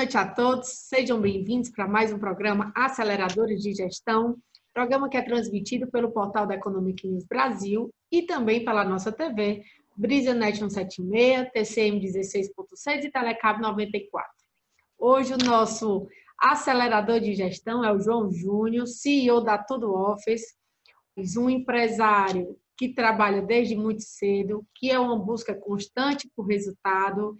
noite a todos, sejam bem-vindos para mais um programa Aceleradores de Gestão, programa que é transmitido pelo portal da Economic News Brasil e também pela nossa TV, BrisaNet 176, TCM 16.6 e Telecab 94. Hoje o nosso acelerador de gestão é o João Júnior, CEO da Tudo Office, um empresário que trabalha desde muito cedo, que é uma busca constante por resultado,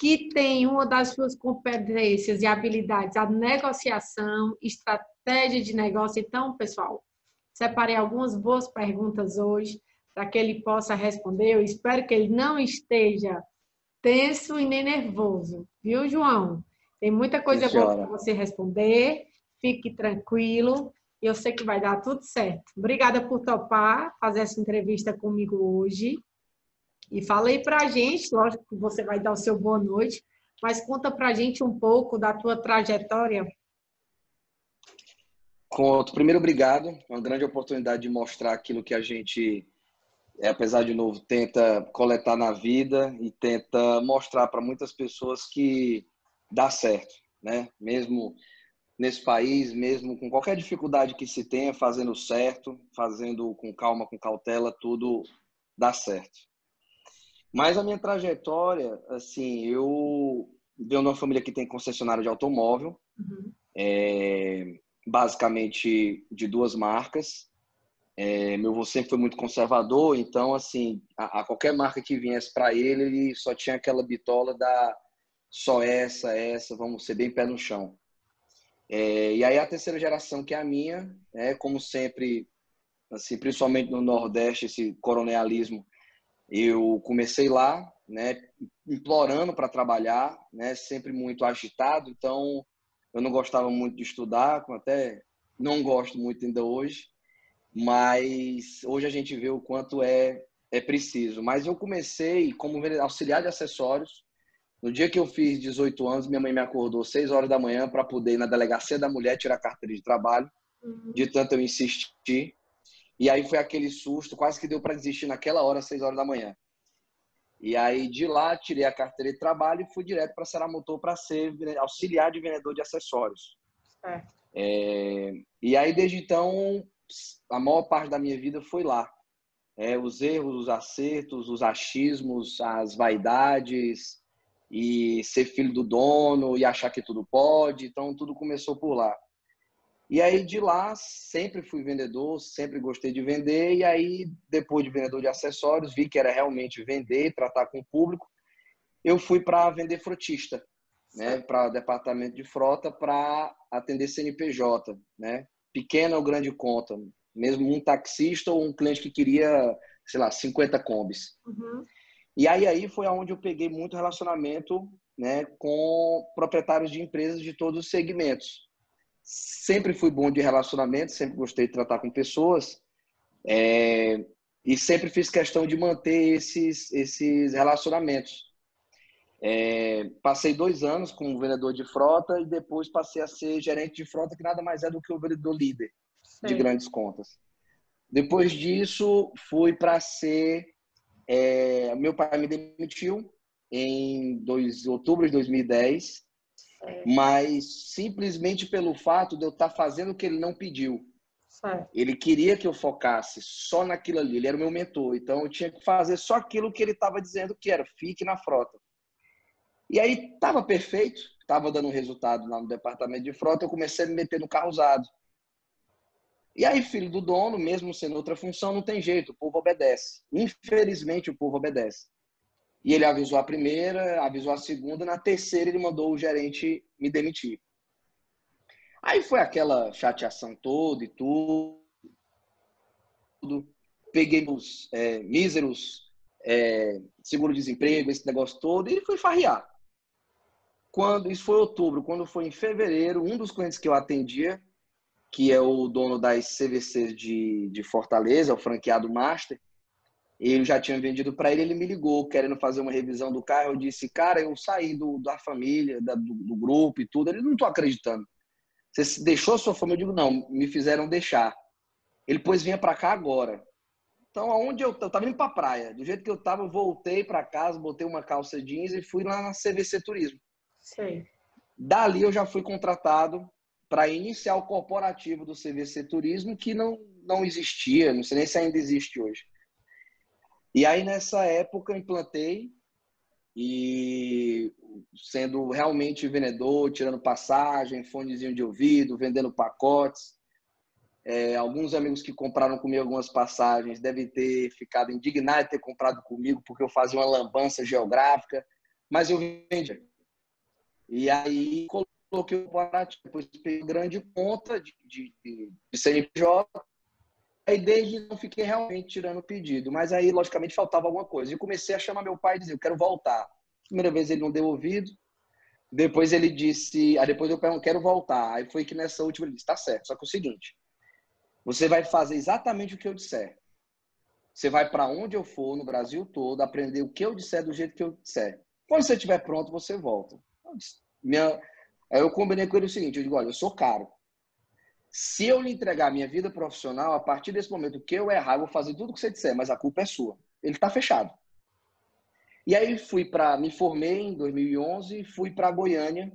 que tem uma das suas competências e habilidades a negociação, estratégia de negócio. Então, pessoal, separei algumas boas perguntas hoje para que ele possa responder. Eu espero que ele não esteja tenso e nem nervoso, viu, João? Tem muita coisa boa para você responder. Fique tranquilo. Eu sei que vai dar tudo certo. Obrigada por topar fazer essa entrevista comigo hoje. E fala aí para a gente, lógico que você vai dar o seu boa noite, mas conta para a gente um pouco da tua trajetória. Conto. Primeiro, obrigado. É uma grande oportunidade de mostrar aquilo que a gente, é, apesar de novo, tenta coletar na vida e tenta mostrar para muitas pessoas que dá certo, né? Mesmo nesse país, mesmo com qualquer dificuldade que se tenha, fazendo certo, fazendo com calma, com cautela, tudo dá certo. Mas a minha trajetória, assim, eu venho de uma família que tem concessionária de automóvel, uhum. é, basicamente de duas marcas. É, meu avô sempre foi muito conservador, então, assim, a, a qualquer marca que viesse para ele, ele só tinha aquela bitola da só essa, essa, vamos ser bem pé no chão. É, e aí a terceira geração, que é a minha, é como sempre, assim, principalmente no Nordeste, esse coronelismo, eu comecei lá, né, implorando para trabalhar, né, sempre muito agitado, então eu não gostava muito de estudar, até não gosto muito ainda hoje, mas hoje a gente vê o quanto é é preciso. Mas eu comecei como auxiliar de acessórios, no dia que eu fiz 18 anos, minha mãe me acordou 6 horas da manhã para poder ir na delegacia da mulher tirar carteira de trabalho. Uhum. De tanto eu insistir. E aí foi aquele susto, quase que deu para desistir naquela hora, 6 horas da manhã. E aí de lá tirei a carteira de trabalho e fui direto para Seramotor para ser auxiliar de vendedor de acessórios. É. É, e aí desde então a maior parte da minha vida foi lá. É, os erros, os acertos, os achismos, as vaidades, e ser filho do dono e achar que tudo pode. Então, tudo começou por lá. E aí, de lá, sempre fui vendedor, sempre gostei de vender. E aí, depois de vendedor de acessórios, vi que era realmente vender, tratar com o público. Eu fui para vender frotista, né? Para departamento de frota, para atender CNPJ, né? Pequena ou grande conta. Mesmo um taxista ou um cliente que queria, sei lá, 50 combis. Uhum. E aí, aí foi aonde eu peguei muito relacionamento né, com proprietários de empresas de todos os segmentos. Sempre fui bom de relacionamento, sempre gostei de tratar com pessoas é, e sempre fiz questão de manter esses, esses relacionamentos. É, passei dois anos como vendedor de frota e depois passei a ser gerente de frota, que nada mais é do que o vendedor líder Sim. de grandes contas. Depois disso, fui para ser é, meu pai me demitiu em dois, outubro de 2010, certo. mas simplesmente pelo fato de eu estar tá fazendo o que ele não pediu. Certo. Ele queria que eu focasse só naquilo ali. Ele era o meu mentor, então eu tinha que fazer só aquilo que ele estava dizendo que era, fique na frota. E aí estava perfeito, estava dando resultado lá no departamento de frota, eu comecei a me meter no carro usado. E aí, filho do dono, mesmo sendo outra função, não tem jeito, o povo obedece. Infelizmente, o povo obedece. E ele avisou a primeira, avisou a segunda, na terceira ele mandou o gerente me demitir. Aí foi aquela chateação toda e tudo. Peguei os é, míseros é, seguro-desemprego, esse negócio todo, e fui farrear. Quando, isso foi outubro, quando foi em fevereiro, um dos clientes que eu atendia que é o dono das CVCs de, de Fortaleza, o franqueado Master, ele já tinha vendido para ele, ele me ligou querendo fazer uma revisão do carro. Eu disse, cara, eu saí do, da família, da, do, do, grupo e tudo. Ele não estou acreditando. Você deixou sua família? Eu digo, não, me fizeram deixar. Ele, pois, vinha para cá agora. Então, aonde eu, eu tava indo para praia, do jeito que eu tava, eu voltei para casa, botei uma calça jeans e fui lá na CVC Turismo. Sim. Dali eu já fui contratado para iniciar o corporativo do CVC Turismo, que não, não existia, não sei nem se ainda existe hoje. E aí, nessa época, implantei e sendo realmente vendedor, tirando passagem, fonezinho de ouvido, vendendo pacotes. É, alguns amigos que compraram comigo algumas passagens devem ter ficado indignados de ter comprado comigo porque eu fazia uma lambança geográfica, mas eu vendi. E aí coloquei o barato, depois peguei grande conta de, de, de CNPJ, aí desde então fiquei realmente tirando pedido, mas aí logicamente faltava alguma coisa. E comecei a chamar meu pai e dizer, eu quero voltar. Primeira vez ele não deu ouvido, depois ele disse, aí depois eu perguntei, quero voltar. Aí foi que nessa última ele disse, tá certo, só que é o seguinte, você vai fazer exatamente o que eu disser. Você vai para onde eu for no Brasil todo, aprender o que eu disser do jeito que eu disser. Quando você estiver pronto, você volta. Minha... Aí eu combinei com ele o seguinte, eu digo, olha, eu sou caro. Se eu lhe entregar a minha vida profissional, a partir desse momento que eu errar, eu vou fazer tudo o que você disser, mas a culpa é sua. Ele está fechado. E aí fui para, me formei em 2011, fui para Goiânia,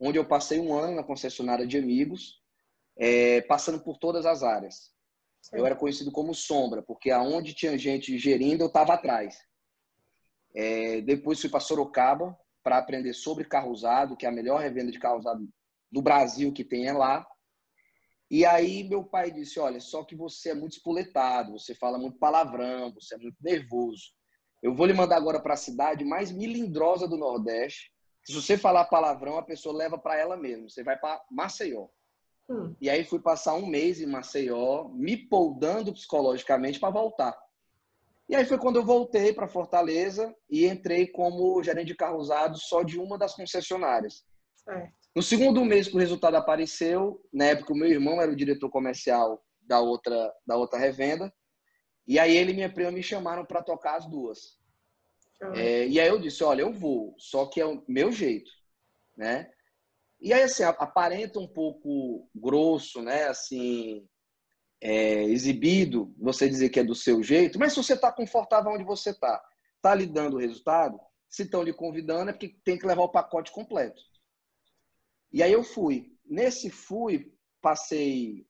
onde eu passei um ano na concessionária de amigos, é, passando por todas as áreas. Eu era conhecido como sombra, porque aonde tinha gente gerindo, eu estava atrás. É, depois fui para Sorocaba para aprender sobre carro usado, que é a melhor revenda de carro usado do Brasil que tem é lá. E aí meu pai disse, olha, só que você é muito espoletado, você fala muito palavrão, você é muito nervoso. Eu vou lhe mandar agora para a cidade mais milindrosa do Nordeste. Se você falar palavrão, a pessoa leva para ela mesmo. Você vai para Maceió. Hum. E aí fui passar um mês em Maceió, me poldando psicologicamente para voltar. E aí foi quando eu voltei para Fortaleza e entrei como gerente de carro usado só de uma das concessionárias. Certo. No segundo mês que o resultado apareceu, na época o meu irmão era o diretor comercial da outra, da outra revenda, e aí ele e minha prima me chamaram para tocar as duas. É, e aí eu disse, olha, eu vou, só que é o meu jeito, né? E aí, assim, aparenta um pouco grosso, né? Assim, é, exibido, você dizer que é do seu jeito, mas se você está confortável onde você está, está lhe dando o resultado, se estão lhe convidando é porque tem que levar o pacote completo. E aí eu fui. Nesse fui, passei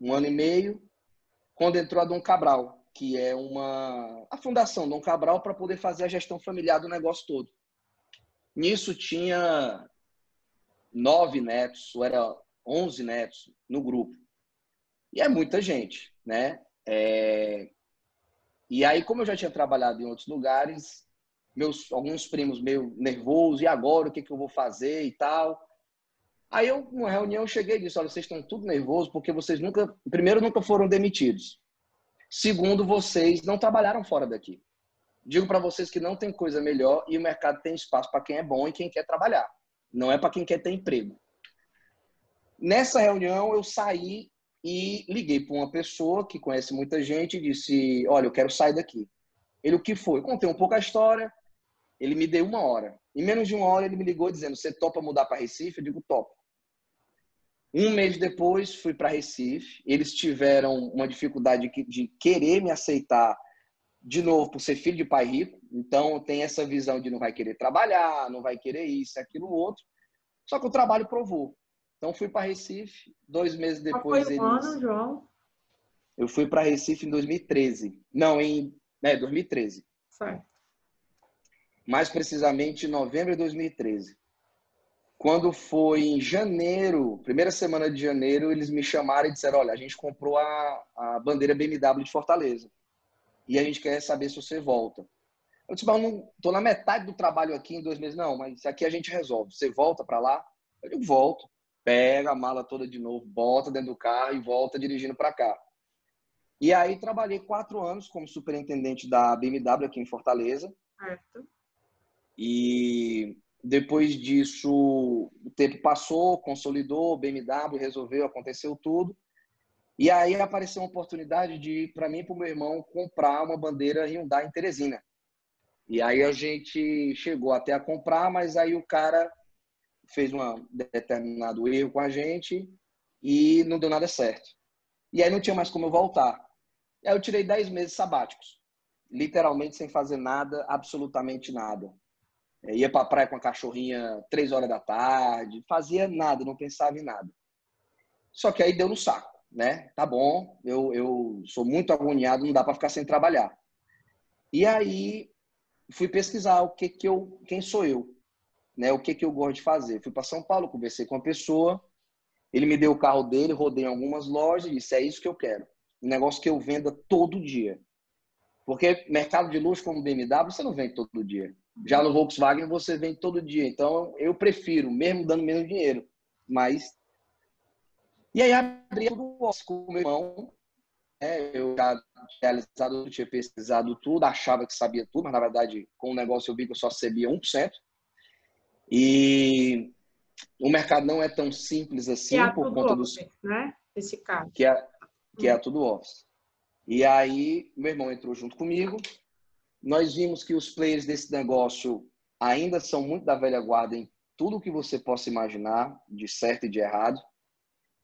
um ano e meio, quando entrou a Dom Cabral, que é uma a fundação Dom Cabral para poder fazer a gestão familiar do negócio todo. Nisso tinha nove netos, ou era onze netos no grupo. E é muita gente, né? É... E aí, como eu já tinha trabalhado em outros lugares, meus alguns primos meio nervosos, e agora o que, que eu vou fazer e tal. Aí eu, numa reunião, eu cheguei e disse, olha, vocês estão tudo nervosos porque vocês nunca, primeiro, nunca foram demitidos. Segundo, vocês não trabalharam fora daqui. Digo para vocês que não tem coisa melhor e o mercado tem espaço para quem é bom e quem quer trabalhar. Não é para quem quer ter emprego. Nessa reunião, eu saí e liguei para uma pessoa que conhece muita gente e disse: Olha, eu quero sair daqui. Ele, o que foi? Eu contei um pouco a história, ele me deu uma hora. Em menos de uma hora, ele me ligou dizendo: Você topa mudar para Recife? Eu digo: Topo. Um mês depois, fui para Recife. Eles tiveram uma dificuldade de querer me aceitar de novo por ser filho de pai rico. Então, tem essa visão de não vai querer trabalhar, não vai querer isso, aquilo, outro. Só que o trabalho provou. Então, fui para Recife. Dois meses depois. Qual foi o ano, João? Eu fui para Recife em 2013. Não, em né, 2013. Certo. Mais precisamente em novembro de 2013. Quando foi em janeiro, primeira semana de janeiro, eles me chamaram e disseram: Olha, a gente comprou a, a bandeira BMW de Fortaleza e a gente quer saber se você volta. Eu disse: Mas não estou na metade do trabalho aqui em dois meses. Não, mas aqui a gente resolve. Você volta para lá? Eu digo: Volto. Pega a mala toda de novo, bota dentro do carro e volta dirigindo para cá. E aí trabalhei quatro anos como superintendente da BMW aqui em Fortaleza. Certo. E depois disso, o tempo passou, consolidou, BMW resolveu, aconteceu tudo. E aí apareceu uma oportunidade de, para mim e para o meu irmão, comprar uma bandeira Hyundai em Teresina. E aí a gente chegou até a comprar, mas aí o cara fez um determinado erro com a gente e não deu nada certo. E aí não tinha mais como eu voltar. Aí eu tirei 10 meses sabáticos, literalmente sem fazer nada, absolutamente nada. É, ia para a praia com a cachorrinha três horas da tarde, fazia nada, não pensava em nada. Só que aí deu no saco, né? Tá bom, eu, eu sou muito agoniado, não dá para ficar sem trabalhar. E aí fui pesquisar o que que eu, quem sou eu, né? O que que eu gosto de fazer. Fui para São Paulo, conversei com uma pessoa, ele me deu o carro dele, rodei em algumas lojas e disse: é isso que eu quero. Um negócio que eu venda todo dia. Porque mercado de luxo como BMW, você não vende todo dia. Já no Volkswagen, você vende todo dia. Então, eu prefiro, mesmo dando menos dinheiro. Mas. E aí, abri tudo com o meu irmão. Né? Eu já tinha realizado, tinha pesquisado tudo, achava que sabia tudo, mas na verdade, com o negócio eu vi que eu só sabia 1%. E o mercado não é tão simples assim é por conta dos. Né? Esse caso. Que é, que é tudo office. E aí, meu irmão entrou junto comigo. Nós vimos que os players desse negócio ainda são muito da velha guarda em tudo que você possa imaginar, de certo e de errado.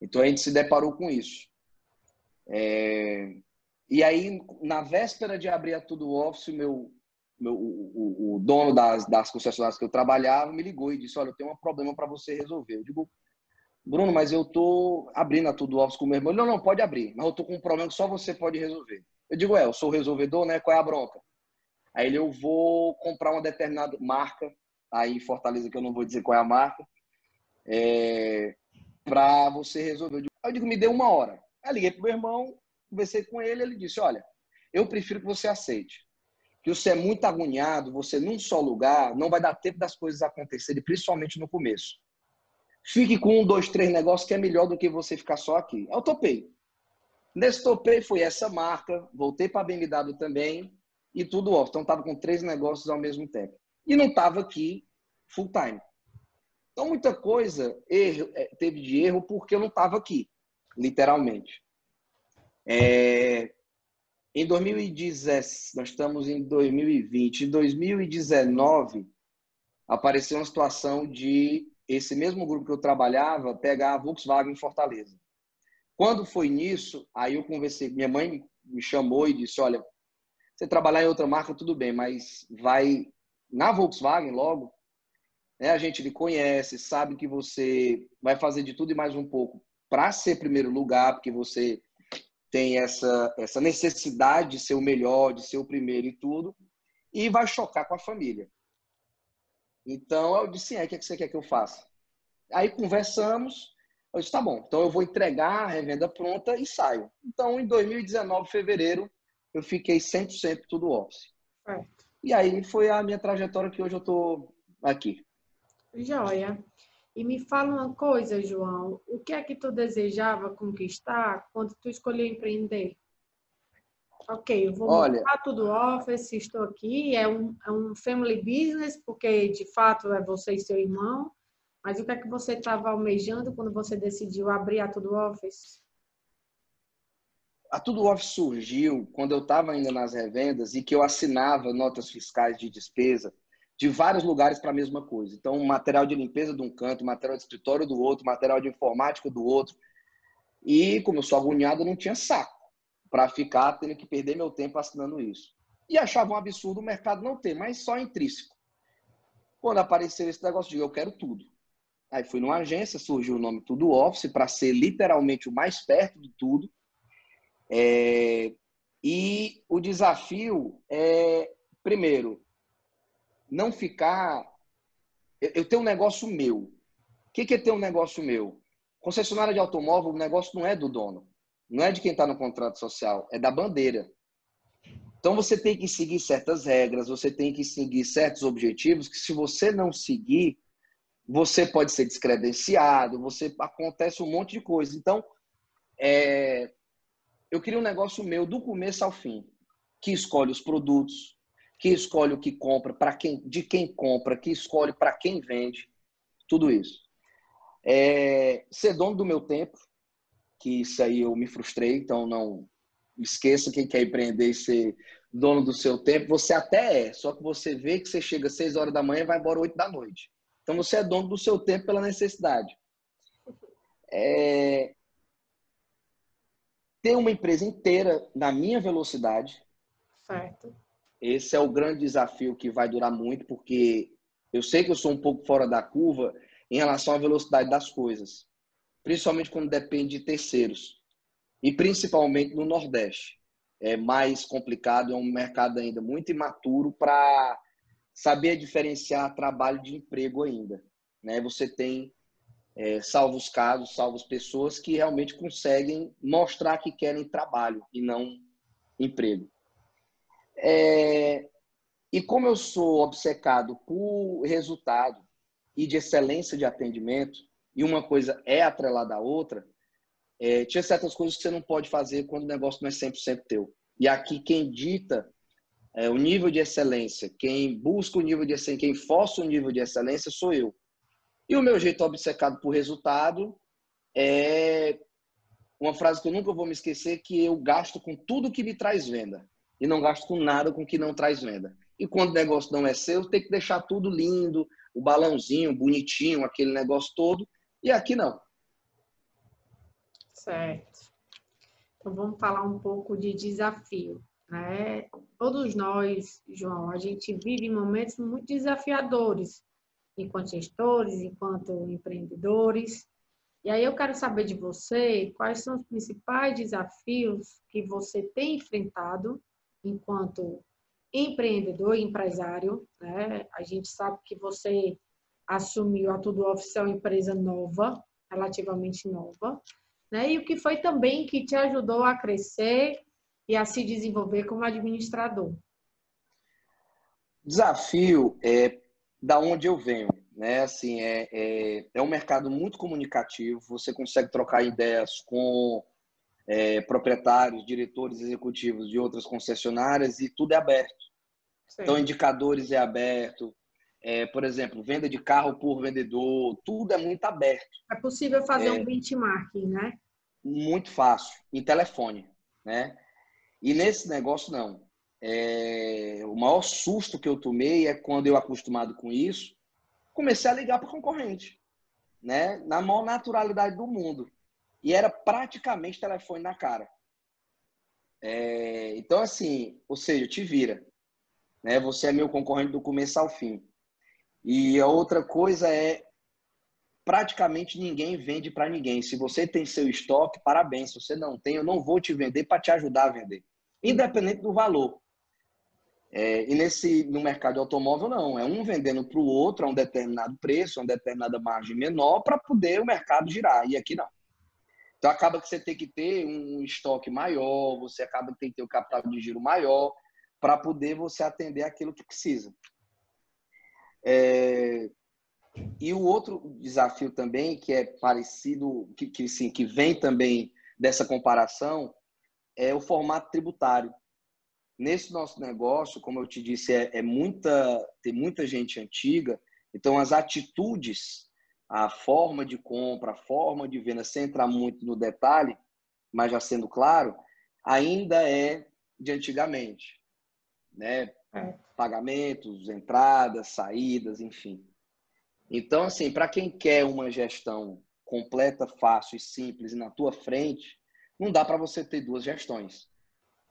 Então a gente se deparou com isso. É... E aí, na véspera de abrir a Tudo Office, meu, meu, o, o, dono das, das concessionárias que eu trabalhava me ligou e disse: Olha, eu tenho um problema para você resolver. Eu digo: Bruno, mas eu tô abrindo a Tudo Office com o meu irmão. Não, não, pode abrir, mas eu tô com um problema que só você pode resolver. Eu digo, é, eu sou o resolvedor, né? Qual é a bronca? Aí ele, eu vou comprar uma determinada marca, aí em Fortaleza, que eu não vou dizer qual é a marca, é, para você resolver. Eu digo, eu digo, me dê uma hora. Aí liguei pro meu irmão, conversei com ele, ele disse, olha, eu prefiro que você aceite. Que você é muito agoniado, você num só lugar, não vai dar tempo das coisas acontecerem, principalmente no começo. Fique com um, dois, três negócios que é melhor do que você ficar só aqui. Eu topei. Nesse topei foi essa marca, voltei para a BMW também e tudo off. Então estava com três negócios ao mesmo tempo. E não estava aqui full time. Então muita coisa erro, é, teve de erro porque eu não estava aqui, literalmente. É, em 2010, nós estamos em 2020. Em 2019 apareceu uma situação de esse mesmo grupo que eu trabalhava pegar a Volkswagen em Fortaleza. Quando foi nisso, aí eu conversei, minha mãe me chamou e disse, olha, você trabalhar em outra marca, tudo bem, mas vai na Volkswagen logo, né? a gente lhe conhece, sabe que você vai fazer de tudo e mais um pouco para ser primeiro lugar, porque você tem essa, essa necessidade de ser o melhor, de ser o primeiro e tudo, e vai chocar com a família. Então eu disse, é, o que, é que você quer que eu faça? Aí conversamos, eu disse, tá bom, então eu vou entregar a revenda pronta e saio. Então, em 2019, fevereiro, eu fiquei 100% tudo office. É. E aí foi a minha trajetória que hoje eu estou aqui. Joia. E me fala uma coisa, João, o que é que tu desejava conquistar quando tu escolheu empreender? Ok, eu vou Olha, montar tudo office, estou aqui, é um, é um family business, porque de fato é você e seu irmão, mas o que é que você estava almejando quando você decidiu abrir a Tudo Office? A Tudo Office surgiu quando eu estava ainda nas revendas e que eu assinava notas fiscais de despesa de vários lugares para a mesma coisa. Então, material de limpeza de um canto, material de escritório do outro, material de informática do outro. E como eu sou agoniado, eu não tinha saco para ficar tendo que perder meu tempo assinando isso. E achava um absurdo o mercado não ter, mas só intrínseco. Quando apareceu esse negócio, de eu quero tudo. Aí fui numa agência, surgiu o nome Tudo Office para ser literalmente o mais perto de tudo. É... E o desafio é, primeiro, não ficar. Eu tenho um negócio meu. O que é ter um negócio meu? Concessionária de automóvel, o negócio não é do dono. Não é de quem está no contrato social, é da bandeira. Então você tem que seguir certas regras, você tem que seguir certos objetivos que se você não seguir, você pode ser descredenciado, você acontece um monte de coisa. Então, é, eu queria um negócio meu do começo ao fim, que escolhe os produtos, que escolhe o que compra, para quem, de quem compra, que escolhe para quem vende, tudo isso. É, ser dono do meu tempo, que isso aí eu me frustrei, então não esqueça quem quer empreender e ser dono do seu tempo, você até é, só que você vê que você chega às 6 horas da manhã e vai embora 8 da noite. Então você é dono do seu tempo pela necessidade. É... Ter uma empresa inteira na minha velocidade. Certo. Esse é o grande desafio que vai durar muito, porque Eu sei que eu sou um pouco fora da curva em relação à velocidade das coisas, principalmente quando depende de terceiros e principalmente no Nordeste. É mais complicado, é um mercado ainda muito imaturo para saber diferenciar trabalho de emprego ainda. Né? Você tem é, salvos casos, salvos pessoas que realmente conseguem mostrar que querem trabalho e não emprego. É, e como eu sou obcecado por resultado e de excelência de atendimento, e uma coisa é atrelada à outra, é, tinha certas coisas que você não pode fazer quando o negócio não é 100% teu. E aqui quem dita é, o nível de excelência, quem busca o nível de excelência, quem força o nível de excelência sou eu. E o meu jeito obcecado por resultado é uma frase que eu nunca vou me esquecer, que eu gasto com tudo que me traz venda e não gasto com nada com que não traz venda. E quando o negócio não é seu, tem que deixar tudo lindo, o balãozinho, bonitinho, aquele negócio todo. E aqui não. Certo. Então vamos falar um pouco de desafio. Né? Todos nós, João, a gente vive momentos muito desafiadores enquanto gestores, enquanto empreendedores. E aí eu quero saber de você quais são os principais desafios que você tem enfrentado enquanto empreendedor empresário. Né? A gente sabe que você assumiu a Tudo Oficial empresa nova, relativamente nova, né? E o que foi também que te ajudou a crescer e a se desenvolver como administrador? Desafio é da onde eu venho. Né? Assim, é, é, é um mercado muito comunicativo, você consegue trocar ideias com é, proprietários, diretores executivos de outras concessionárias e tudo é aberto. Sim. Então, indicadores é aberto. É, por exemplo, venda de carro por vendedor, tudo é muito aberto. É possível fazer é, um benchmarking, né? Muito fácil, em telefone, né? E nesse negócio, não. É, o maior susto que eu tomei é quando eu, acostumado com isso, comecei a ligar para concorrente, né? na maior naturalidade do mundo. E era praticamente telefone na cara. É, então, assim, ou seja, te vira. Né? Você é meu concorrente do começo ao fim. E a outra coisa é praticamente ninguém vende para ninguém. Se você tem seu estoque, parabéns. Se você não tem, eu não vou te vender para te ajudar a vender, independente do valor. É, e nesse no mercado automóvel não, é um vendendo para o outro a um determinado preço, a uma determinada margem menor para poder o mercado girar. E aqui não. Então acaba que você tem que ter um estoque maior, você acaba que tem que ter o um capital de giro maior para poder você atender aquilo que precisa. É... E o outro desafio também que é parecido, que, que, sim, que vem também dessa comparação, é o formato tributário. Nesse nosso negócio, como eu te disse, é, é muita, tem muita gente antiga, então as atitudes, a forma de compra, a forma de venda, sem entrar muito no detalhe, mas já sendo claro, ainda é de antigamente, né? É. Pagamentos, entradas, saídas, enfim. Então, assim, para quem quer uma gestão completa, fácil e simples e na tua frente, não dá para você ter duas gestões.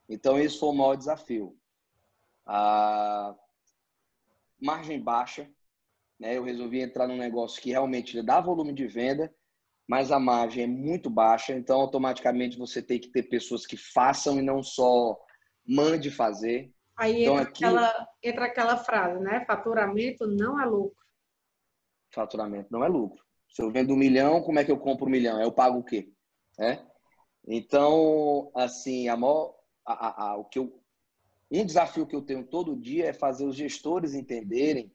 Então, esse foi o maior desafio. A margem baixa, né? Eu resolvi entrar num negócio que realmente dá volume de venda, mas a margem é muito baixa, então automaticamente você tem que ter pessoas que façam e não só mande fazer. Aí então, entra, aqui, aquela, entra aquela frase, né? Faturamento não é lucro. Faturamento não é lucro. Se eu vendo um milhão, como é que eu compro um milhão? Eu pago o quê? É? Então, assim, a maior a, a, o que eu, um desafio que eu tenho todo dia é fazer os gestores entenderem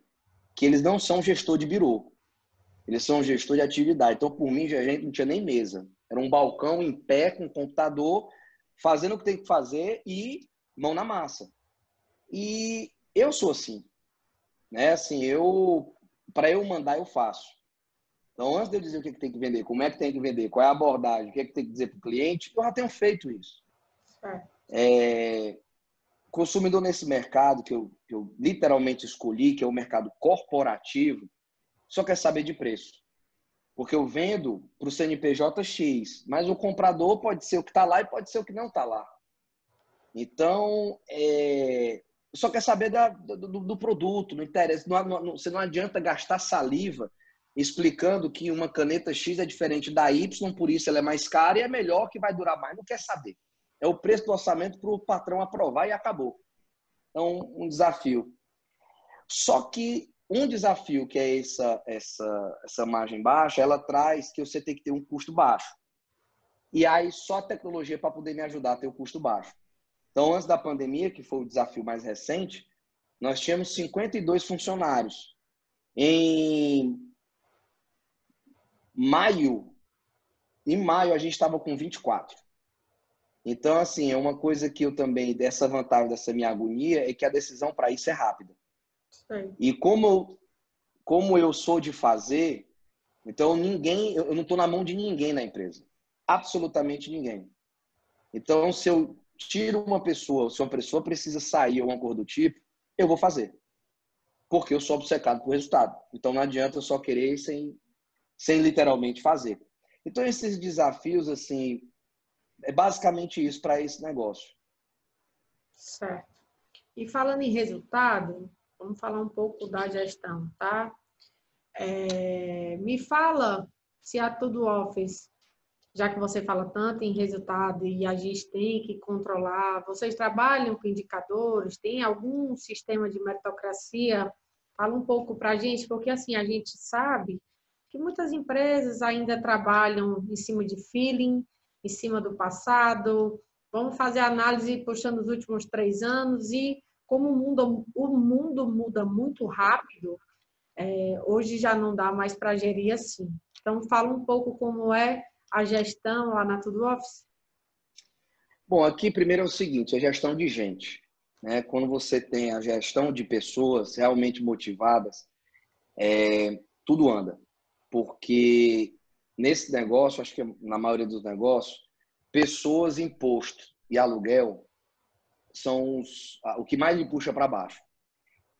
que eles não são gestor de birô. Eles são gestor de atividade. Então, por mim, a gente não tinha nem mesa. Era um balcão em pé, com um computador, fazendo o que tem que fazer e mão na massa. E eu sou assim. Né? Assim, eu para eu mandar, eu faço. Então, antes de eu dizer o que, que tem que vender, como é que tem que vender, qual é a abordagem, o que, é que tem que dizer para o cliente, eu já tenho feito isso. Certo. É, consumidor nesse mercado que eu, que eu literalmente escolhi, que é o mercado corporativo, só quer saber de preço. Porque eu vendo para o CNPJ X, mas o comprador pode ser o que está lá e pode ser o que não está lá. Então, é, só quer saber da, do, do, produto, não interessa. Não, não, você não adianta gastar saliva explicando que uma caneta X é diferente da Y, por isso ela é mais cara e é melhor que vai durar mais. Não quer saber. É o preço do orçamento para o patrão aprovar e acabou. Então, um desafio. Só que um desafio que é essa, essa, essa margem baixa, ela traz que você tem que ter um custo baixo. E aí só a tecnologia para poder me ajudar a ter o custo baixo. Então, antes da pandemia, que foi o desafio mais recente, nós tínhamos 52 funcionários. Em maio, em maio a gente estava com 24. Então, assim, é uma coisa que eu também, dessa vantagem dessa minha agonia, é que a decisão para isso é rápida. Sim. E como eu, como eu sou de fazer, então ninguém, eu não estou na mão de ninguém na empresa. Absolutamente ninguém. Então, se eu tiro uma pessoa, se uma pessoa precisa sair ou uma coisa do tipo, eu vou fazer. Porque eu sou obcecado por resultado. Então, não adianta eu só querer sem, sem literalmente fazer. Então, esses desafios, assim, é basicamente isso para esse negócio. Certo. E falando em resultado, vamos falar um pouco da gestão, tá? É, me fala se a Tudo Office, já que você fala tanto em resultado e a gente tem que controlar, vocês trabalham com indicadores, tem algum sistema de meritocracia? Fala um pouco para a gente, porque assim, a gente sabe que muitas empresas ainda trabalham em cima de feeling, em cima do passado. Vamos fazer análise puxando os últimos três anos e como o mundo, o mundo muda muito rápido, é, hoje já não dá mais para gerir assim. Então, fala um pouco como é a gestão lá na Tudo Office. Bom, aqui primeiro é o seguinte, a gestão de gente. Né? Quando você tem a gestão de pessoas realmente motivadas, é, tudo anda. Porque nesse negócio, acho que na maioria dos negócios, pessoas, imposto e aluguel são os, o que mais me puxa para baixo.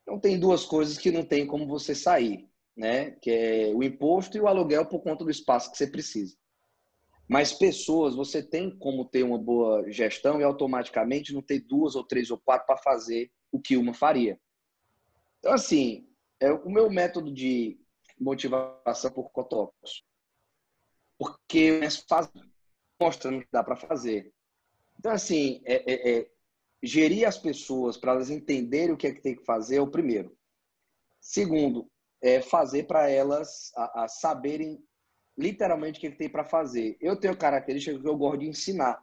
Então tem duas coisas que não tem como você sair, né? Que é o imposto e o aluguel por conta do espaço que você precisa. Mas pessoas, você tem como ter uma boa gestão e automaticamente não ter duas ou três ou quatro para fazer o que uma faria. Então assim, é o meu método de motivação por cotópicos porque é mostrando que dá para fazer. Então, assim, é, é, é, gerir as pessoas para elas entenderem o que é que tem que fazer é o primeiro. Segundo, é fazer para elas a, a, saberem literalmente o que, é que tem para fazer. Eu tenho característica que eu gosto de ensinar.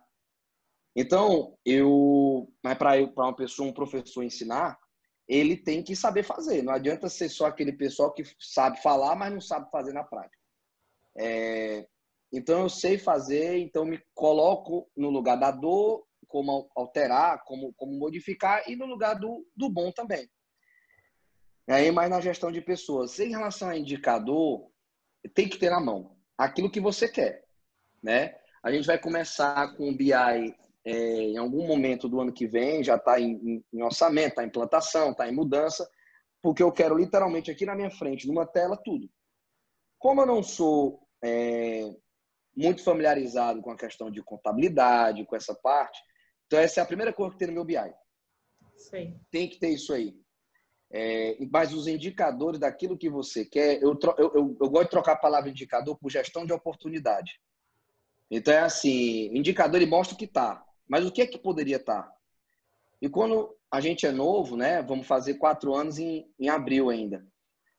Então, eu, mas para uma pessoa, um professor ensinar, ele tem que saber fazer. Não adianta ser só aquele pessoal que sabe falar, mas não sabe fazer na prática. É, então eu sei fazer, então me coloco no lugar da dor, como alterar, como, como modificar e no lugar do, do bom também. E aí, mais na gestão de pessoas. Em relação a indicador, tem que ter na mão aquilo que você quer, né? A gente vai começar com o BI é, em algum momento do ano que vem, já está em, em, orçamento, está em implantação, está em mudança, porque eu quero literalmente aqui na minha frente, numa tela, tudo. Como eu não sou é, muito familiarizado com a questão de contabilidade, com essa parte. Então, essa é a primeira coisa que tem no meu BI. Sim. Tem que ter isso aí. É, mas os indicadores daquilo que você quer, eu, eu, eu, eu, gosto de trocar a palavra indicador por gestão de oportunidade. Então, é assim: indicador ele mostra o que está, mas o que é que poderia estar? Tá? E quando a gente é novo, né, vamos fazer quatro anos em, em abril ainda,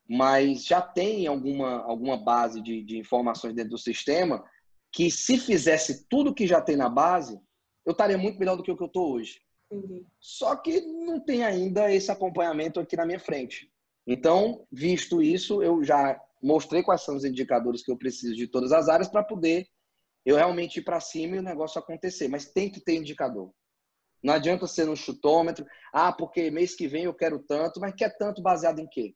mas já tem alguma, alguma base de, de informações dentro do sistema que se fizesse tudo que já tem na base, eu estaria muito melhor do que o que eu estou hoje. Entendi. Só que não tem ainda esse acompanhamento aqui na minha frente. Então, visto isso, eu já mostrei quais são os indicadores que eu preciso de todas as áreas para poder eu realmente ir para cima e o negócio acontecer. Mas tem que ter indicador. Não adianta ser no chutômetro. Ah, porque mês que vem eu quero tanto, mas quer tanto baseado em quê?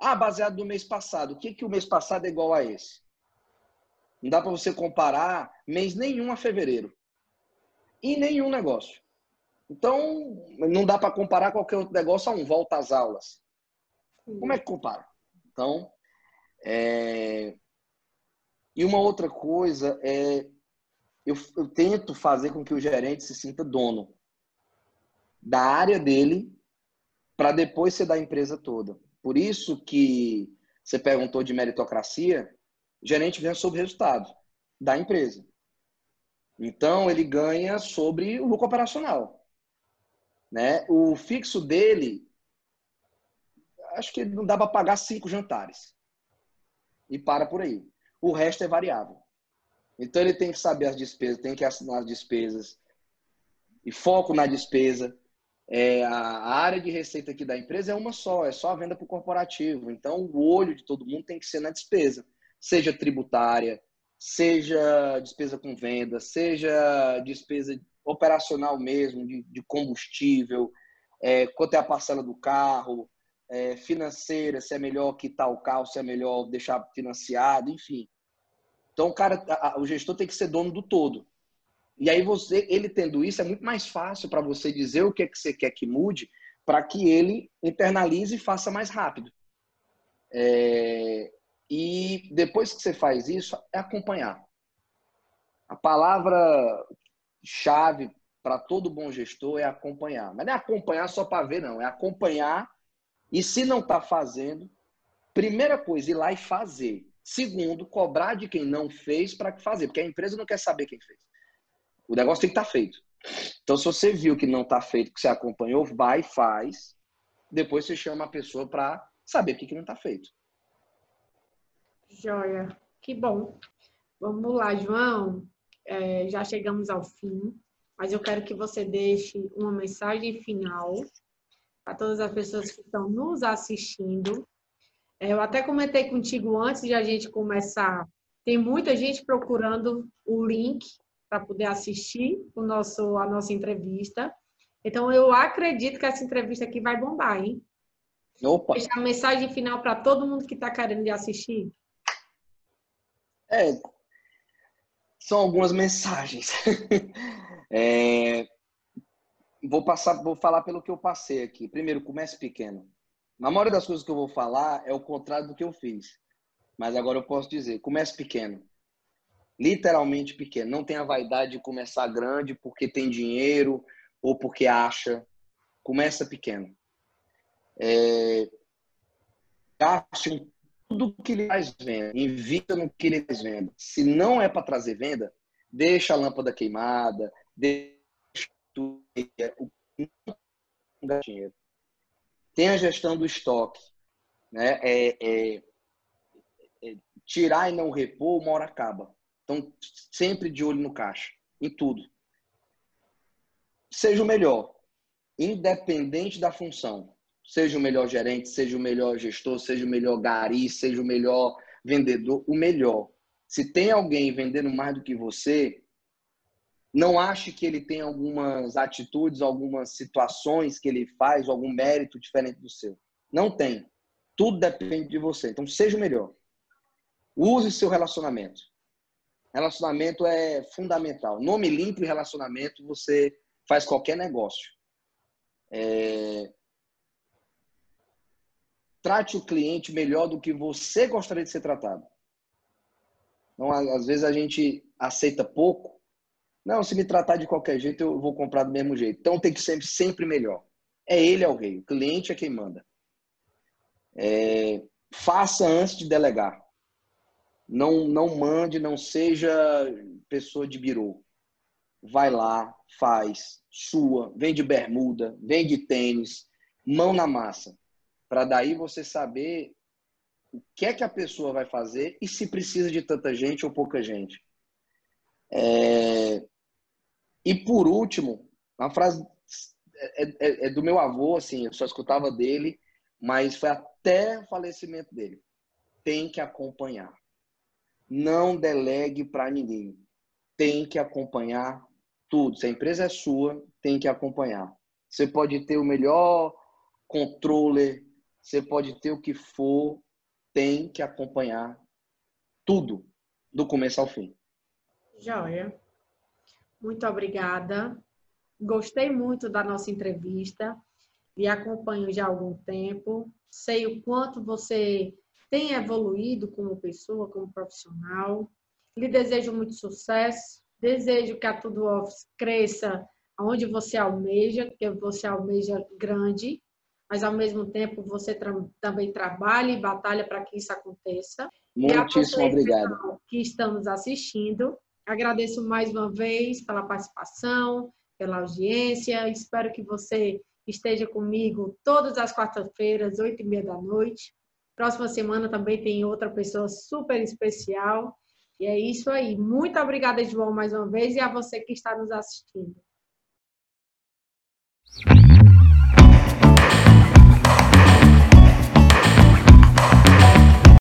Ah, baseado no mês passado. O que, que o mês passado é igual a esse? Não dá para você comparar mês nenhum a fevereiro. E nenhum negócio. Então, não dá para comparar qualquer outro negócio a um volta às aulas. Como é que compara? Então, é... e uma outra coisa é eu, eu tento fazer com que o gerente se sinta dono da área dele para depois ser da empresa toda. Por isso que você perguntou de meritocracia, gerente ganha sobre resultado da empresa. Então, ele ganha sobre o lucro operacional. Né? O fixo dele, acho que não dá para pagar cinco jantares. E para por aí. O resto é variável. Então, ele tem que saber as despesas, tem que assinar as despesas. E foco na despesa. É, a área de receita aqui da empresa é uma só, é só a venda para o corporativo. Então, o olho de todo mundo tem que ser na despesa, seja tributária, seja despesa com venda, seja despesa operacional mesmo, de, de combustível, é, quanto é a parcela do carro, é, financeira, se é melhor quitar o carro, se é melhor deixar financiado, enfim. Então, o cara, o gestor tem que ser dono do todo. E aí você, ele tendo isso, é muito mais fácil para você dizer o que é que você quer que mude, para que ele internalize e faça mais rápido. É, e depois que você faz isso, é acompanhar. A palavra chave para todo bom gestor é acompanhar. Mas não é acompanhar só para ver, não. É acompanhar e se não está fazendo, primeira coisa, ir lá e fazer. Segundo, cobrar de quem não fez para fazer, porque a empresa não quer saber quem fez. O negócio tem que estar tá feito. Então, se você viu que não está feito, que você acompanhou, vai, faz. Depois você chama a pessoa para saber o que, que não está feito. Joia, que bom. Vamos lá, João. É, já chegamos ao fim, mas eu quero que você deixe uma mensagem final para todas as pessoas que estão nos assistindo. É, eu até comentei contigo antes de a gente começar. Tem muita gente procurando o link para poder assistir o nosso, a nossa entrevista. Então, eu acredito que essa entrevista aqui vai bombar, hein? Opa! Deixar a mensagem final para todo mundo que está querendo assistir. É, são algumas mensagens. é, vou passar, vou falar pelo que eu passei aqui. Primeiro, comece pequeno. Na maioria das coisas que eu vou falar é o contrário do que eu fiz. Mas agora eu posso dizer, comece pequeno. Literalmente pequeno. Não tenha vaidade de começar grande porque tem dinheiro ou porque acha. Começa pequeno. É, gaste um tudo que ele faz venda, invista no que ele faz venda. Se não é para trazer venda, deixa a lâmpada queimada, deixa tudo, dinheiro. Tem a gestão do estoque, né? É, é, é, tirar e não repor, uma hora acaba. Então, sempre de olho no caixa, em tudo. Seja o melhor, independente da função seja o melhor gerente, seja o melhor gestor, seja o melhor gari, seja o melhor vendedor, o melhor. Se tem alguém vendendo mais do que você, não ache que ele tem algumas atitudes, algumas situações que ele faz, algum mérito diferente do seu. Não tem. Tudo depende de você. Então, seja o melhor. Use seu relacionamento. Relacionamento é fundamental. Nome limpo e relacionamento, você faz qualquer negócio. É trate o cliente melhor do que você gostaria de ser tratado. Então, às vezes a gente aceita pouco. Não, se me tratar de qualquer jeito, eu vou comprar do mesmo jeito. Então tem que ser sempre melhor. É ele é o rei, o cliente é quem manda. É, faça antes de delegar. Não, não mande, não seja pessoa de birô. Vai lá, faz, sua, vende bermuda, vende tênis, mão na massa para daí você saber o que é que a pessoa vai fazer e se precisa de tanta gente ou pouca gente. É... E por último, uma frase é, é, é, do meu avô, assim, eu só escutava dele, mas foi até o falecimento dele. Tem que acompanhar. Não delegue para ninguém. Tem que acompanhar tudo. Se a empresa é sua, tem que acompanhar. Você pode ter o melhor controller você pode ter o que for, tem que acompanhar tudo, do começo ao fim. Joia. Muito obrigada. Gostei muito da nossa entrevista e acompanho já há algum tempo. Sei o quanto você tem evoluído como pessoa, como profissional. Lhe desejo muito sucesso. Desejo que a Tudo Office cresça onde você almeja, que você almeja grande mas ao mesmo tempo você tra também trabalha e batalha para que isso aconteça. Muitíssimo obrigado. Que estamos assistindo. Agradeço mais uma vez pela participação, pela audiência. Espero que você esteja comigo todas as quartas-feiras, oito e meia da noite. Próxima semana também tem outra pessoa super especial. E é isso aí. Muito obrigada, João, mais uma vez, e a você que está nos assistindo.